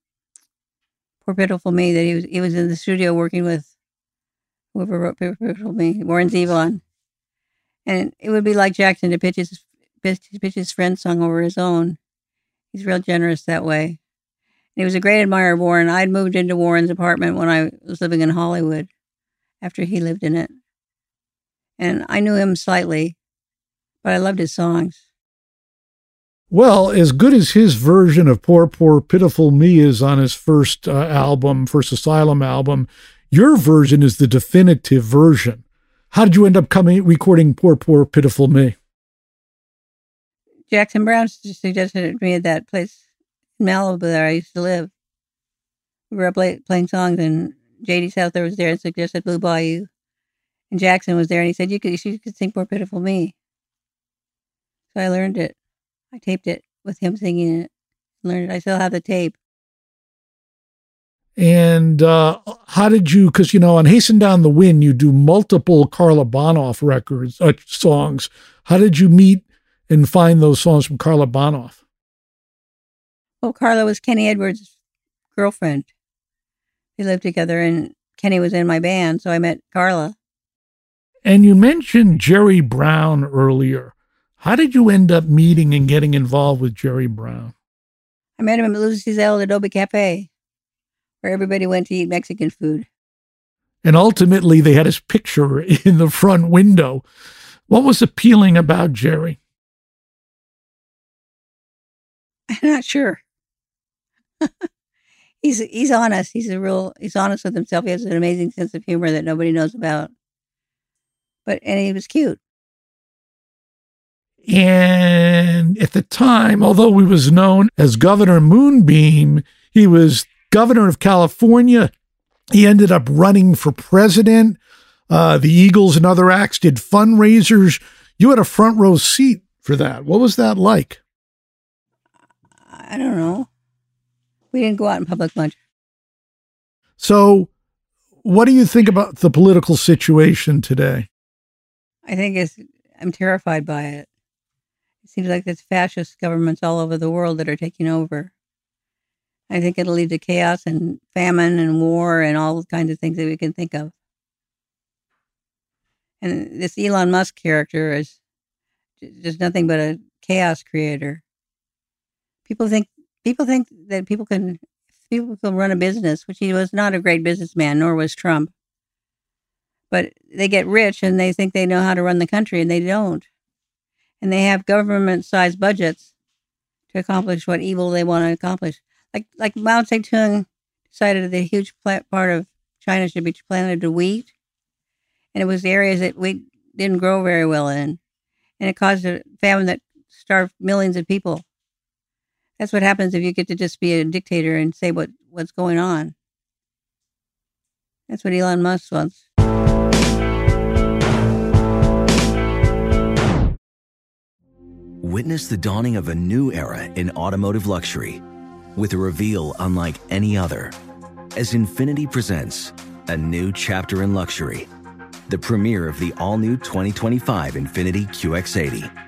"Poor Pitiful Me." That he was he was in the studio working with whoever wrote "Poor Pitiful Me," Warren Zevon. And it would be like Jackson to pitch his pitch, pitch his friend's song over his own. He's real generous that way. He was a great admirer of Warren. I'd moved into Warren's apartment when I was living in Hollywood after he lived in it. And I knew him slightly, but I loved his songs. Well, as good as his version of Poor, Poor, Pitiful Me is on his first uh, album, First Asylum album, your version is the definitive version. How did you end up coming recording Poor, Poor, Pitiful Me? Jackson Browne suggested it to me at that place Malibu where I used to live. We were up late playing songs, and J.D. Souther was there and suggested Blue Bayou. And Jackson was there, and he said, "You could, you could sing "More Pitiful Me." So I learned it. I taped it with him singing it. Learned it. I still have the tape. And uh, how did you? Because you know, on "Hasten Down the Wind," you do multiple Carla Bonoff records, uh, songs. How did you meet and find those songs from Carla Bonoff? Well, Carla was Kenny Edwards' girlfriend. We lived together, and Kenny was in my band, so I met Carla. And you mentioned Jerry Brown earlier. How did you end up meeting and getting involved with Jerry Brown? I met him at Lucy's El Adobe Cafe, where everybody went to eat Mexican food. And ultimately, they had his picture [LAUGHS] in the front window. What was appealing about Jerry? I'm not sure. [LAUGHS] he's he's honest. He's a real. He's honest with himself. He has an amazing sense of humor that nobody knows about. But and he was cute. And at the time, although he was known as Governor Moonbeam, he was governor of California. He ended up running for president. Uh, the Eagles and other acts did fundraisers. You had a front row seat for that. What was that like? I don't know. We didn't go out in public much. So, what do you think about the political situation today? I think it's, I'm terrified by it. It seems like there's fascist governments all over the world that are taking over. I think it'll lead to chaos and famine and war and all kinds of things that we can think of. And this Elon Musk character is just nothing but a chaos creator. People think people think that people can people can run a business, which he was not a great businessman, nor was Trump. But they get rich and they think they know how to run the country, and they don't. And they have government-sized budgets to accomplish what evil they want to accomplish. Like like Mao Zedong decided that a huge part of China should be planted to wheat, and it was areas that wheat didn't grow very well in, and it caused a famine that starved millions of people. That's what happens if you get to just be a dictator and say what, what's going on. That's what Elon Musk wants. Witness the dawning of a new era in automotive luxury with a reveal unlike any other as Infiniti presents a new chapter in luxury, the premiere of the all new 2025 Infiniti QX80.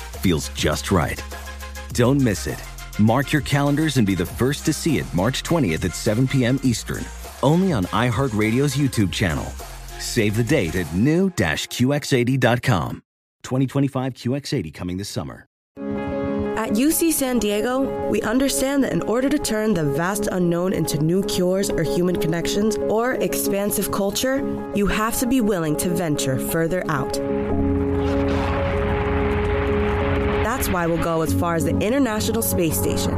feels just right. Don't miss it. Mark your calendars and be the first to see it March 20th at 7 p.m. Eastern, only on iHeartRadio's YouTube channel. Save the date at new-QX80.com. 2025 QX80 coming this summer. At UC San Diego, we understand that in order to turn the vast unknown into new cures or human connections or expansive culture, you have to be willing to venture further out. That's why we'll go as far as the International Space Station.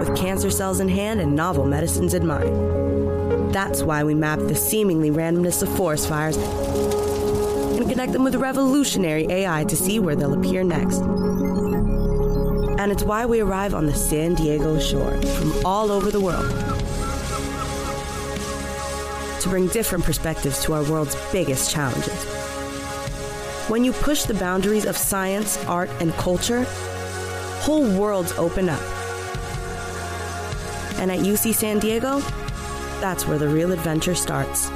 With cancer cells in hand and novel medicines in mind. That's why we map the seemingly randomness of forest fires and connect them with revolutionary AI to see where they'll appear next. And it's why we arrive on the San Diego shore from all over the world to bring different perspectives to our world's biggest challenges. When you push the boundaries of science, art, and culture, whole worlds open up. And at UC San Diego, that's where the real adventure starts.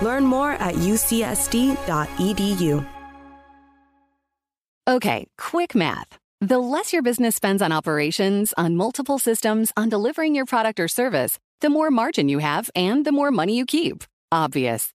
Learn more at ucsd.edu. Okay, quick math. The less your business spends on operations, on multiple systems, on delivering your product or service, the more margin you have and the more money you keep. Obvious.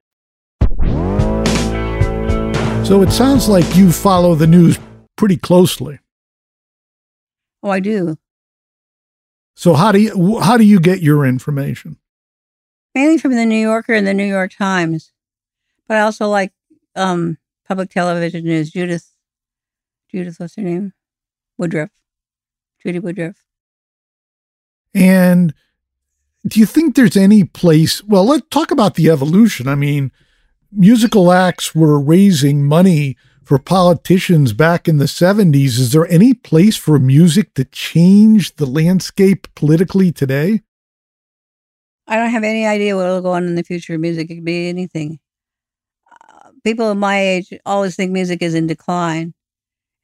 So it sounds like you follow the news pretty closely. Oh, I do. So how do you how do you get your information? Mainly from the New Yorker and the New York Times. But I also like um, public television news. Judith, Judith, what's her name? Woodruff. Judy Woodruff. And do you think there's any place? Well, let's talk about the evolution. I mean, musical acts were raising money for politicians back in the 70s. Is there any place for music to change the landscape politically today? I don't have any idea what will go on in the future of music. It could be anything. Uh, people of my age always think music is in decline.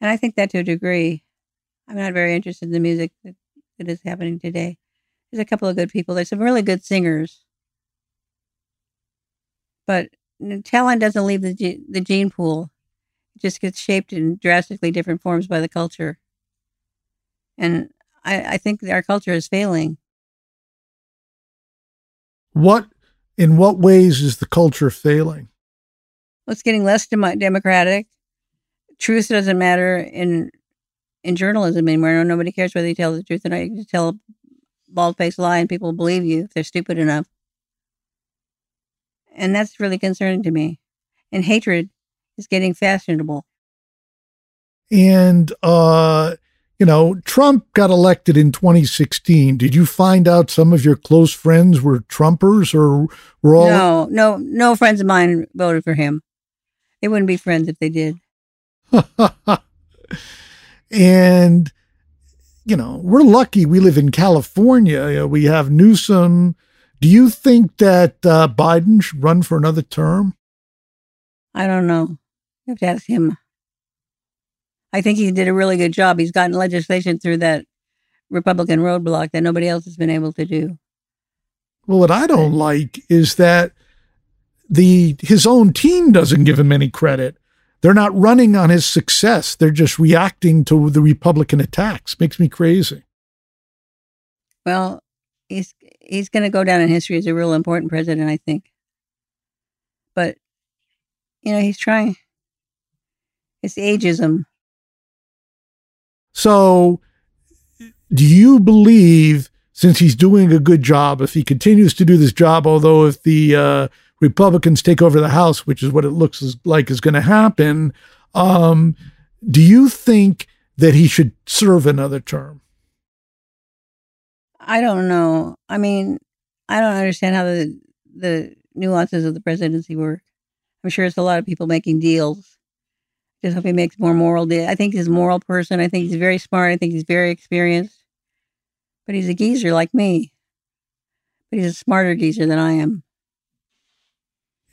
And I think that to a degree. I'm not very interested in the music that, that is happening today. There's a couple of good people. There's some really good singers. But talent doesn't leave the, the gene pool. It just gets shaped in drastically different forms by the culture. And I, I think our culture is failing. What, in what ways is the culture failing? Well, it's getting less dem- democratic. Truth doesn't matter in in journalism anymore. Nobody cares whether you tell the truth or not. You can tell a bald faced lie and people believe you if they're stupid enough. And that's really concerning to me. And hatred is getting fashionable. And, uh, you know, Trump got elected in 2016. Did you find out some of your close friends were Trumpers or were all? No, no, no friends of mine voted for him. They wouldn't be friends if they did. [LAUGHS] and, you know, we're lucky we live in California. We have Newsom. Do you think that uh, Biden should run for another term? I don't know. You have to ask him. I think he did a really good job. He's gotten legislation through that Republican roadblock that nobody else has been able to do. Well, what I don't like is that the his own team doesn't give him any credit. They're not running on his success. They're just reacting to the Republican attacks. Makes me crazy. Well, he's he's going to go down in history as a real important president, I think. But you know, he's trying. It's ageism. So, do you believe, since he's doing a good job, if he continues to do this job, although if the uh, Republicans take over the House, which is what it looks like is going to happen, um, do you think that he should serve another term? I don't know. I mean, I don't understand how the the nuances of the presidency work. I'm sure it's a lot of people making deals. Just hope he makes more moral deals. I think he's a moral person. I think he's very smart. I think he's very experienced. But he's a geezer like me. But he's a smarter geezer than I am.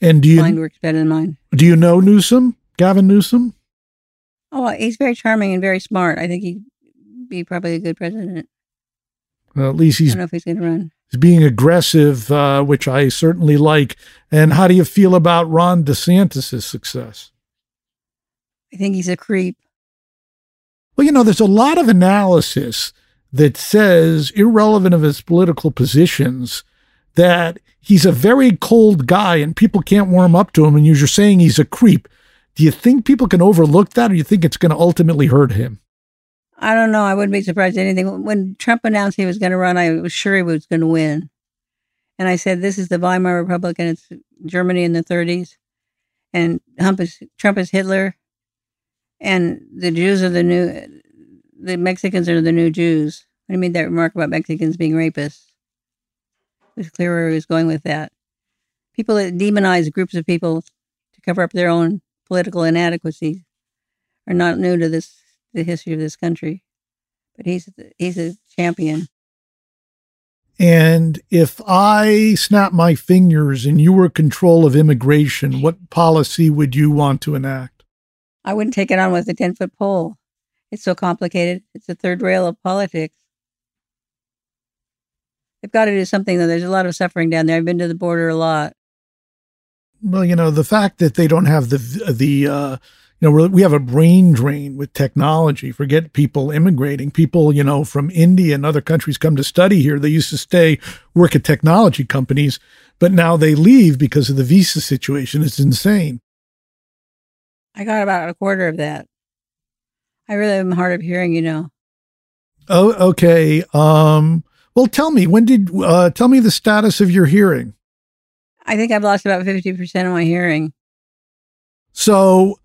And do you mind works better than mine? Do you know Newsom, Gavin Newsom? Oh, he's very charming and very smart. I think he'd be probably a good president. Well, at least he's. I don't know if he's going to run. He's being aggressive, uh, which I certainly like. And how do you feel about Ron DeSantis' success? I think he's a creep. Well, you know, there's a lot of analysis that says, irrelevant of his political positions, that he's a very cold guy and people can't warm up to him. And you're saying he's a creep. Do you think people can overlook that, or do you think it's going to ultimately hurt him? I don't know. I wouldn't be surprised at anything. When Trump announced he was going to run, I was sure he was going to win. And I said, "This is the Weimar Republic, and it's Germany in the 30s, and Trump is, Trump is Hitler, and the Jews are the new, the Mexicans are the new Jews." When he made that remark about Mexicans being rapists, it was clear where he was going with that. People that demonize groups of people to cover up their own political inadequacies are not new to this the history of this country. But he's he's a champion. And if I snap my fingers and you were control of immigration, what policy would you want to enact? I wouldn't take it on with a 10 foot pole. It's so complicated. It's the third rail of politics. They've got to do something, though. There's a lot of suffering down there. I've been to the border a lot. Well, you know, the fact that they don't have the, the, uh, know, we have a brain drain with technology. Forget people immigrating. People, you know, from India and other countries come to study here. They used to stay, work at technology companies, but now they leave because of the visa situation. It's insane. I got about a quarter of that. I really am hard of hearing, you know. Oh, okay. Um, well, tell me, when did, uh, tell me the status of your hearing. I think I've lost about 50% of my hearing. So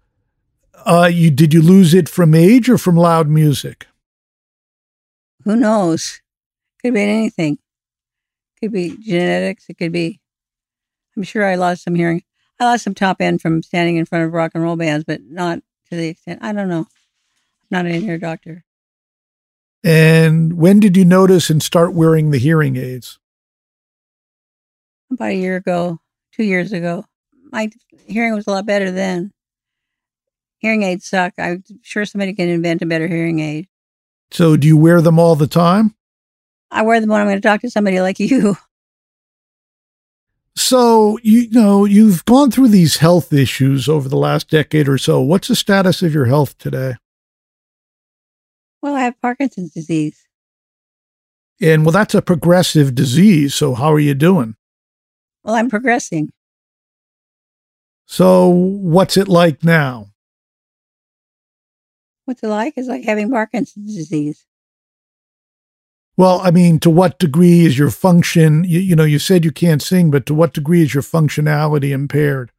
uh, you did you lose it from age or from loud music? Who knows? Could be anything. Could be genetics. It could be. I'm sure I lost some hearing. I lost some top end from standing in front of rock and roll bands, but not to the extent. I don't know. I'm not an ear doctor. And when did you notice and start wearing the hearing aids? About a year ago, two years ago. My hearing was a lot better then hearing aids suck. I'm sure somebody can invent a better hearing aid. So, do you wear them all the time? I wear them when I'm going to talk to somebody like you. [LAUGHS] So, you know, you've gone through these health issues over the last decade or so. What's the status of your health today? Well, I have Parkinson's disease. And well, that's a progressive disease. So, how are you doing? Well, I'm progressing. So, what's it like now? What's it like? It's like having Parkinson's disease. Well, I mean, to what degree is your function? You, you know, you said you can't sing, but to what degree is your functionality impaired?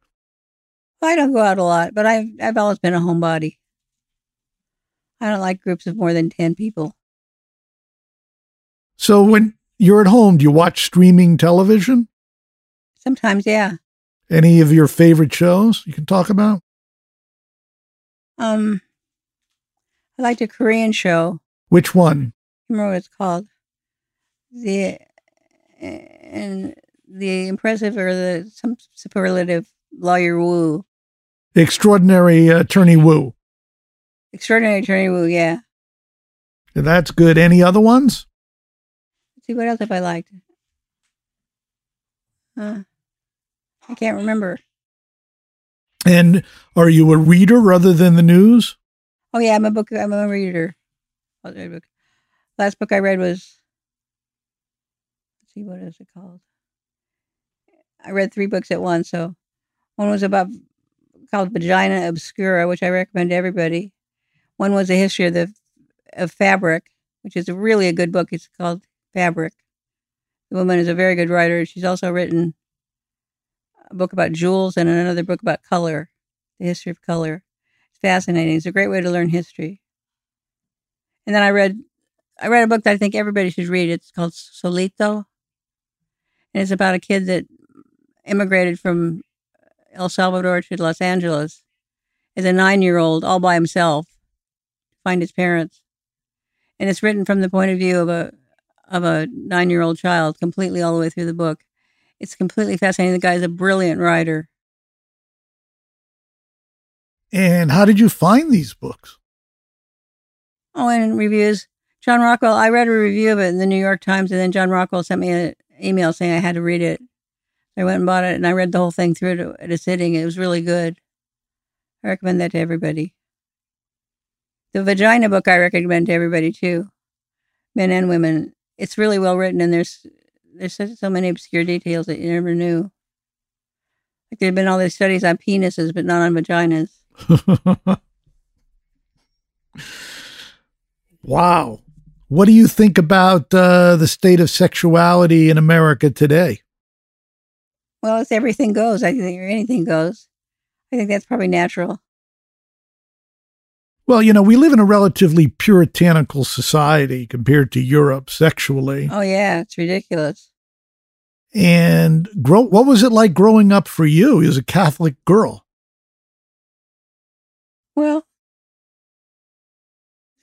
I don't go out a lot, but I've I've always been a homebody. I don't like groups of more than ten people. So when you're at home, do you watch streaming television? Sometimes, yeah. Any of your favorite shows you can talk about? Um, I liked a Korean show. Which one? I remember what it's called. The and the impressive or the some superlative lawyer Woo. Extraordinary Attorney Woo. Extraordinary Attorney Woo, yeah. That's good. Any other ones? Let's see what else have I liked. Uh, I can't remember. And are you a reader rather than the news? Oh yeah, I'm a book. I'm a reader. Oh, Last book I read was let's see, what is it called? I read three books at once. So one was about called Vagina Obscura, which I recommend to everybody. One was a history of the of fabric, which is really a good book. It's called Fabric. The woman is a very good writer. She's also written a book about jewels and another book about color, the history of color. Fascinating. It's a great way to learn history. And then I read I read a book that I think everybody should read. It's called Solito. And it's about a kid that immigrated from El Salvador to Los Angeles as a nine year old all by himself to find his parents. And it's written from the point of view of a of a nine year old child, completely all the way through the book. It's completely fascinating. The guy's a brilliant writer. And how did you find these books? Oh, and reviews. John Rockwell, I read a review of it in the New York Times, and then John Rockwell sent me an email saying I had to read it. I went and bought it, and I read the whole thing through at a sitting. It was really good. I recommend that to everybody. The vagina book I recommend to everybody too, men and women. It's really well written, and there's there's so, so many obscure details that you never knew. Like there have been all these studies on penises, but not on vaginas. [LAUGHS] wow. What do you think about uh, the state of sexuality in America today? Well, it's everything goes. I think, anything goes. I think that's probably natural. Well, you know, we live in a relatively puritanical society compared to Europe sexually. Oh yeah, it's ridiculous. And grow what was it like growing up for you as a Catholic girl? Well,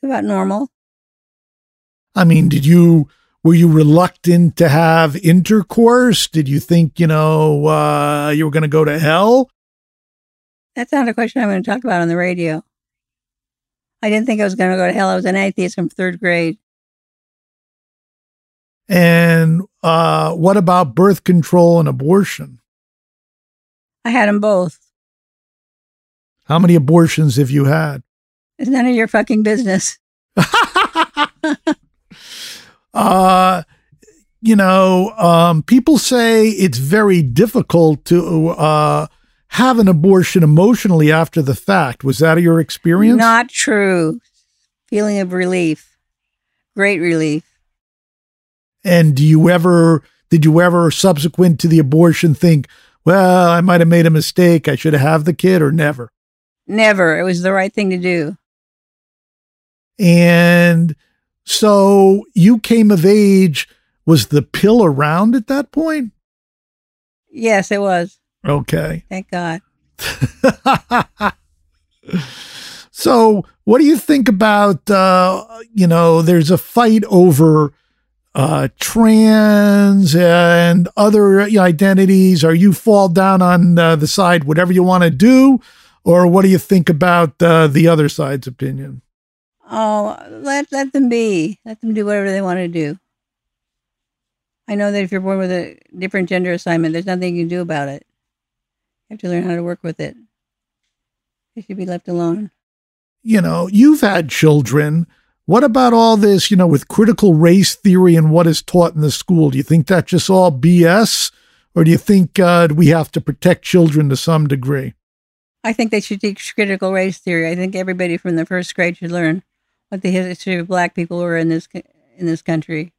it's about normal. I mean, did you were you reluctant to have intercourse? Did you think, you know, uh, you were going to go to hell? That's not a question I'm going to talk about on the radio. I didn't think I was going to go to hell. I was an atheist from third grade. And uh, what about birth control and abortion? I had them both. How many abortions have you had? It's none of your fucking business. [LAUGHS] uh, you know, um, people say it's very difficult to uh, have an abortion emotionally after the fact. Was that your experience? Not true. Feeling of relief, great relief. And do you ever, did you ever, subsequent to the abortion, think, well, I might have made a mistake. I should have the kid, or never? Never. It was the right thing to do. And so you came of age. Was the pill around at that point? Yes, it was. Okay. Thank God. [LAUGHS] so, what do you think about, uh, you know, there's a fight over uh, trans and other identities? Are you fall down on uh, the side, whatever you want to do? Or what do you think about uh, the other side's opinion? Oh, let let them be. Let them do whatever they want to do. I know that if you're born with a different gender assignment, there's nothing you can do about it. You have to learn how to work with it. They should be left alone. You know, you've had children. What about all this, you know, with critical race theory and what is taught in the school? Do you think that's just all BS? Or do you think uh, we have to protect children to some degree? I think they should teach critical race theory. I think everybody from the first grade should learn what the history of black people were in this in this country,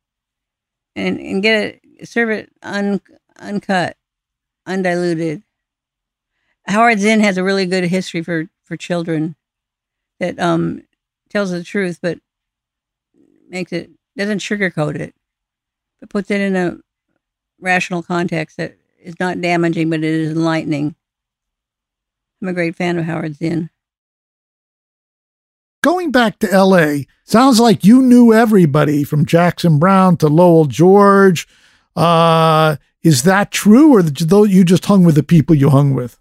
and and get it serve it un, uncut, undiluted. Howard Zinn has a really good history for for children that um tells the truth, but makes it doesn't sugarcoat it, but puts it in a rational context that is not damaging, but it is enlightening. I'm a great fan of Howard Zinn going back to LA, sounds like you knew everybody from Jackson Browne to Lowell George. Uh, is that true, or though you just hung with the people you hung with?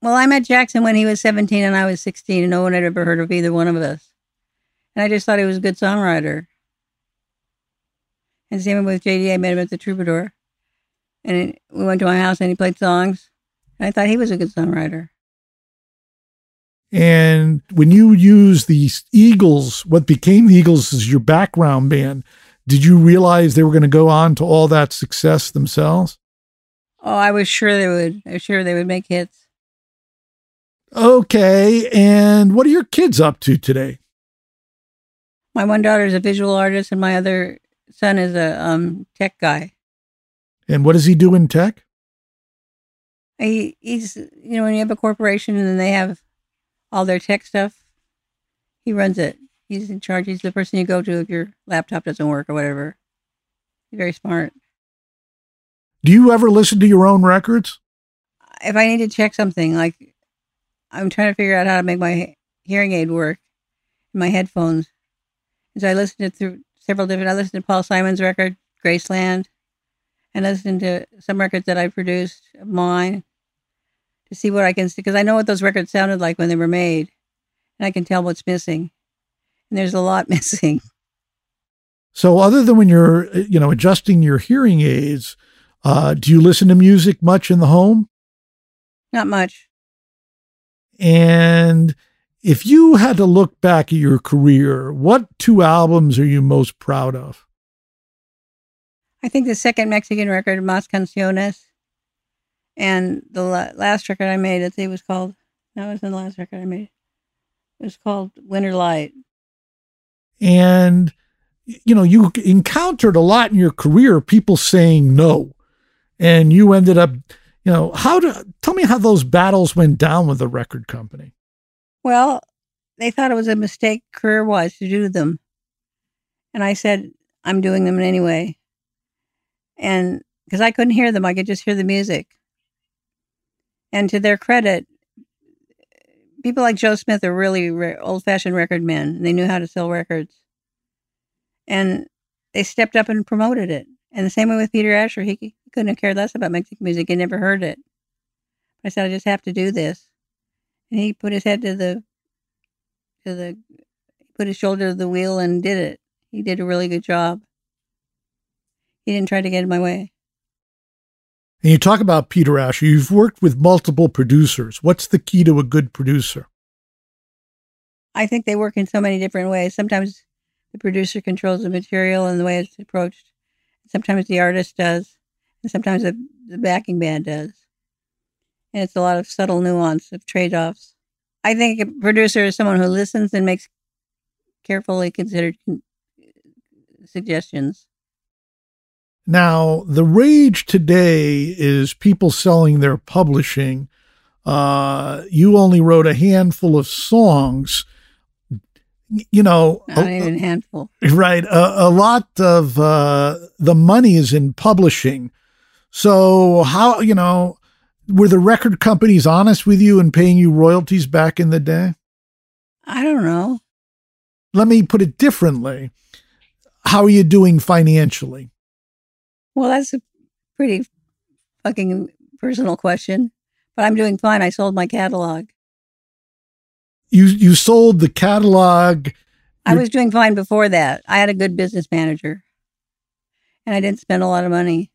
Well, I met Jackson when he was 17 and I was 16, and no one had ever heard of either one of us. And I just thought he was a good songwriter. And same with JD. I met him at the Troubadour. And we went to my house and he played songs. And I thought he was a good songwriter. And when you use the Eagles, what became the Eagles is your background band. Did you realize they were going to go on to all that success themselves? Oh, I was sure they would. I was sure they would make hits. Okay. And what are your kids up to today? My one daughter is a visual artist, and my other son is a um, tech guy. And what does he do in tech? He, he's, you know, when you have a corporation and then they have all their tech stuff, he runs it. He's in charge. He's the person you go to if your laptop doesn't work or whatever. He's very smart. Do you ever listen to your own records? If I need to check something, like I'm trying to figure out how to make my hearing aid work my headphones. And so I listened to through several different, I listened to Paul Simon's record, Graceland, and listened to some records that I produced of mine to see what I can see, because I know what those records sounded like when they were made, and I can tell what's missing. And there's a lot [LAUGHS] missing. So, other than when you're, you know, adjusting your hearing aids, uh, do you listen to music much in the home? Not much. And if you had to look back at your career, what two albums are you most proud of? I think the second Mexican record, Mas Canciones, and the la- last record I made, I it was called, that was the last record I made. It was called Winter Light. And, you know, you encountered a lot in your career, people saying no. And you ended up, you know, how do, tell me how those battles went down with the record company. Well, they thought it was a mistake career wise to do them. And I said, I'm doing them anyway. And because I couldn't hear them, I could just hear the music. And to their credit, people like Joe Smith are really re- old fashioned record men. They knew how to sell records. And they stepped up and promoted it. And the same way with Peter Asher, he, he couldn't have cared less about Mexican music. He never heard it. I said, I just have to do this. And he put his head to the, to the, put his shoulder to the wheel and did it. He did a really good job. He didn't try to get in my way. And you talk about Peter Asher. You've worked with multiple producers. What's the key to a good producer? I think they work in so many different ways. Sometimes the producer controls the material and the way it's approached. Sometimes the artist does, and sometimes the, the backing band does. And it's a lot of subtle nuance of trade offs. I think a producer is someone who listens and makes carefully considered suggestions. Now, the rage today is people selling their publishing. Uh, you only wrote a handful of songs. You know, not a, even a handful. [LAUGHS] Right. A, a lot of uh, the money is in publishing. So, how, you know, were the record companies honest with you and paying you royalties back in the day? I don't know. Let me put it differently. How are you doing financially? Well, that's a pretty fucking personal question, but I'm doing fine. I sold my catalog. You you sold the catalog. I was doing fine before that. I had a good business manager, and I didn't spend a lot of money.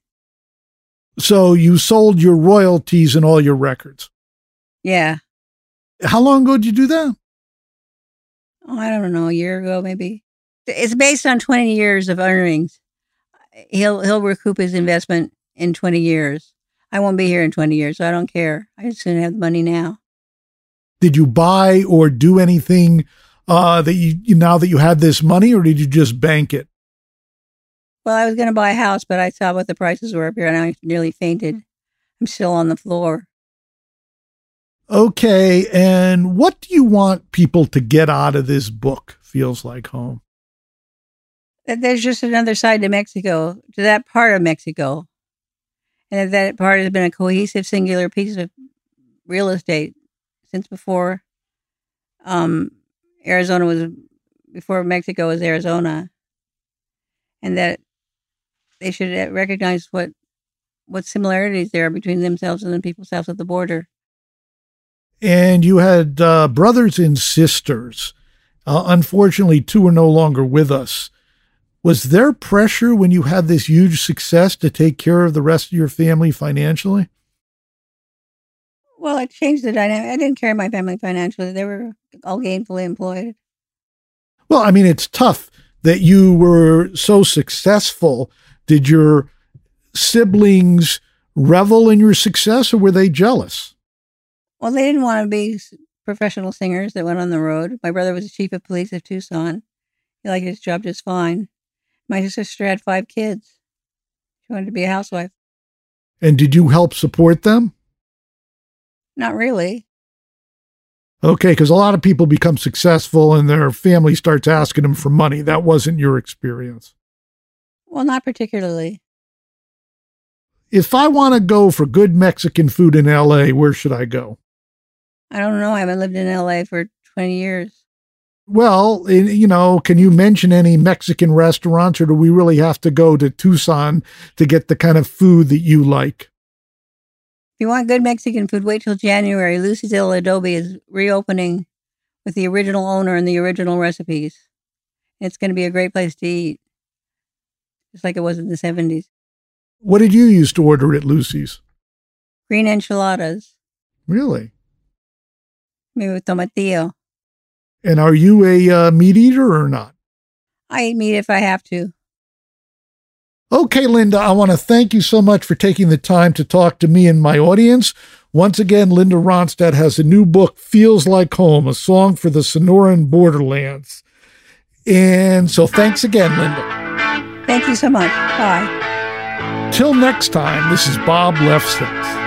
So you sold your royalties and all your records. Yeah. How long ago did you do that? Oh, I don't know, a year ago maybe. It's based on 20 years of earnings. He'll he'll recoup his investment in 20 years. I won't be here in 20 years, so I don't care. I just gonna have the money now. Did you buy or do anything uh, that you now that you had this money, or did you just bank it? Well, I was going to buy a house, but I saw what the prices were up here, and I nearly fainted. I'm still on the floor. Okay, and what do you want people to get out of this book? Feels like home. That there's just another side to Mexico, to that part of Mexico, and that, part has been a cohesive, singular piece of real estate since before um, Arizona was before Mexico was Arizona, and that they should uh, recognize what what similarities there are between themselves and the people south of the border. And you had uh, brothers and sisters. Uh, unfortunately, two are no longer with us. Was there pressure when you had this huge success to take care of the rest of your family financially? Well, it changed the dynamic. I didn't carry my family financially. They were all gainfully employed. Well, I mean, it's tough that you were so successful, did your siblings revel in your success or were they jealous? Well, they didn't want to be professional singers that went on the road. My brother was the chief of police of Tucson. He liked his job just fine. My sister had five kids. She wanted to be a housewife. And did you help support them? Not really. Okay, because a lot of people become successful and their family starts asking them for money. That wasn't your experience. Well, not particularly. If I want to go for good Mexican food in LA, where should I go? I don't know. I haven't lived in LA for 20 years. Well, you know, can you mention any Mexican restaurants or do we really have to go to Tucson to get the kind of food that you like? If you want good Mexican food, wait till January. Lucy's El Adobe is reopening with the original owner and the original recipes. It's going to be a great place to eat, just like it was in the 70s. What did you used to order at Lucy's? Green enchiladas. Really? Maybe with tomatillo. And are you a uh, meat eater or not? I eat meat if I have to. Okay, Linda, I want to thank you so much for taking the time to talk to me and my audience. Once again, Linda Ronstadt has a new book, Feels Like Home, a song for the Sonoran borderlands. And so thanks again, Linda. Thank you so much. Bye. Till next time, this is Bob Lefsetz.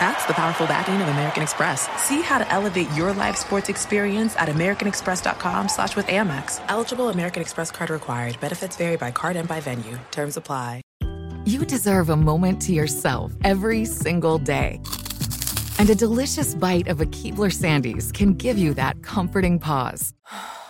That's the powerful backing of American Express. See how to elevate your live sports experience at americanexpress.com slash with Amex. Eligible American Express card required. Benefits vary by card and by venue. Terms apply. You deserve a moment to yourself every single day. And a delicious bite of a Keebler Sandies can give you that comforting pause. [SIGHS] [SIGHS]